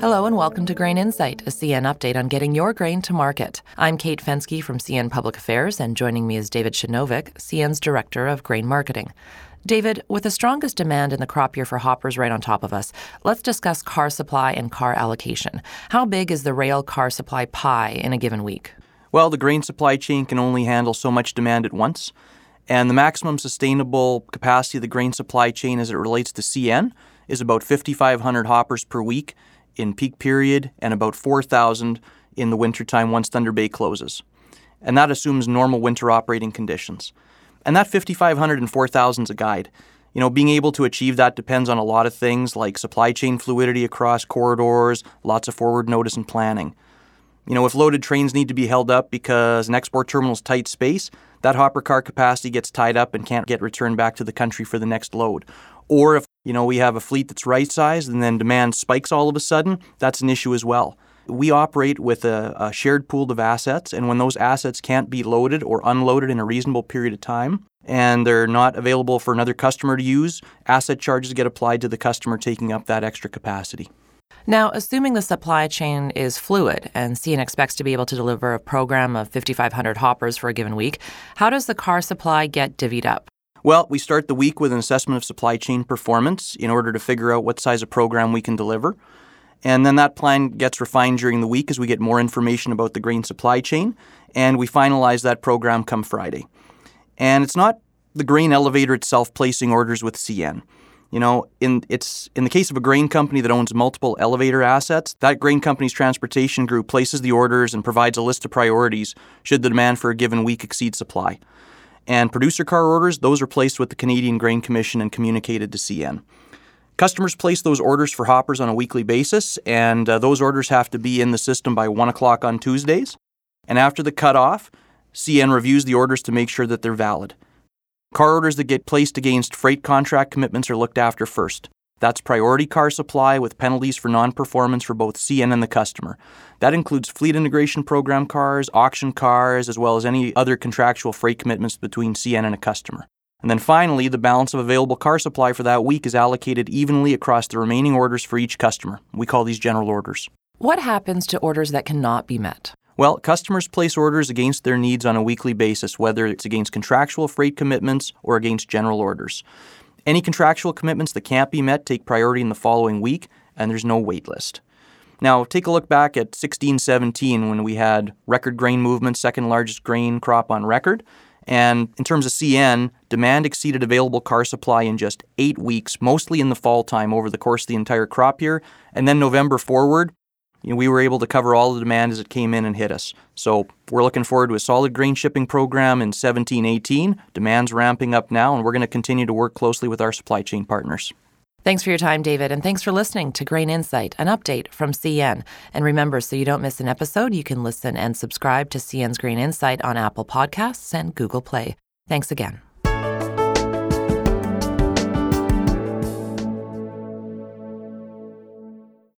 Hello and welcome to Grain Insight, a CN update on getting your grain to market. I'm Kate Fensky from CN Public Affairs, and joining me is David Shinovic, CN's Director of Grain Marketing. David, with the strongest demand in the crop year for hoppers right on top of us, let's discuss car supply and car allocation. How big is the rail car supply pie in a given week? Well, the grain supply chain can only handle so much demand at once, and the maximum sustainable capacity of the grain supply chain as it relates to CN is about 5,500 hoppers per week in peak period and about 4,000 in the wintertime once Thunder Bay closes. And that assumes normal winter operating conditions. And that 5,500 and 4,000 is a guide. You know, being able to achieve that depends on a lot of things like supply chain fluidity across corridors, lots of forward notice and planning. You know, if loaded trains need to be held up because an export terminal's tight space, that hopper car capacity gets tied up and can't get returned back to the country for the next load. Or if, you know, we have a fleet that's right sized and then demand spikes all of a sudden, that's an issue as well. We operate with a, a shared pool of assets, and when those assets can't be loaded or unloaded in a reasonable period of time, and they're not available for another customer to use, asset charges get applied to the customer taking up that extra capacity. Now, assuming the supply chain is fluid and CN expects to be able to deliver a program of 5,500 hoppers for a given week, how does the car supply get divvied up? Well, we start the week with an assessment of supply chain performance in order to figure out what size of program we can deliver. And then that plan gets refined during the week as we get more information about the grain supply chain, and we finalize that program come Friday. And it's not the grain elevator itself placing orders with CN. You know, in it's in the case of a grain company that owns multiple elevator assets, that grain company's transportation group places the orders and provides a list of priorities should the demand for a given week exceed supply. And producer car orders, those are placed with the Canadian Grain Commission and communicated to CN. Customers place those orders for hoppers on a weekly basis, and uh, those orders have to be in the system by 1 o'clock on Tuesdays. And after the cutoff, CN reviews the orders to make sure that they're valid. Car orders that get placed against freight contract commitments are looked after first. That's priority car supply with penalties for non performance for both CN and the customer. That includes fleet integration program cars, auction cars, as well as any other contractual freight commitments between CN and a customer. And then finally, the balance of available car supply for that week is allocated evenly across the remaining orders for each customer. We call these general orders. What happens to orders that cannot be met? Well, customers place orders against their needs on a weekly basis, whether it's against contractual freight commitments or against general orders. Any contractual commitments that can't be met take priority in the following week, and there's no wait list. Now, take a look back at 1617 when we had record grain movement, second largest grain crop on record. And in terms of CN, demand exceeded available car supply in just eight weeks, mostly in the fall time over the course of the entire crop year. And then November forward, you know, we were able to cover all the demand as it came in and hit us. So we're looking forward to a solid grain shipping program in 1718. Demand's ramping up now, and we're going to continue to work closely with our supply chain partners. Thanks for your time, David, and thanks for listening to Grain Insight, an update from CN. And remember, so you don't miss an episode, you can listen and subscribe to CN's Grain Insight on Apple Podcasts and Google Play. Thanks again.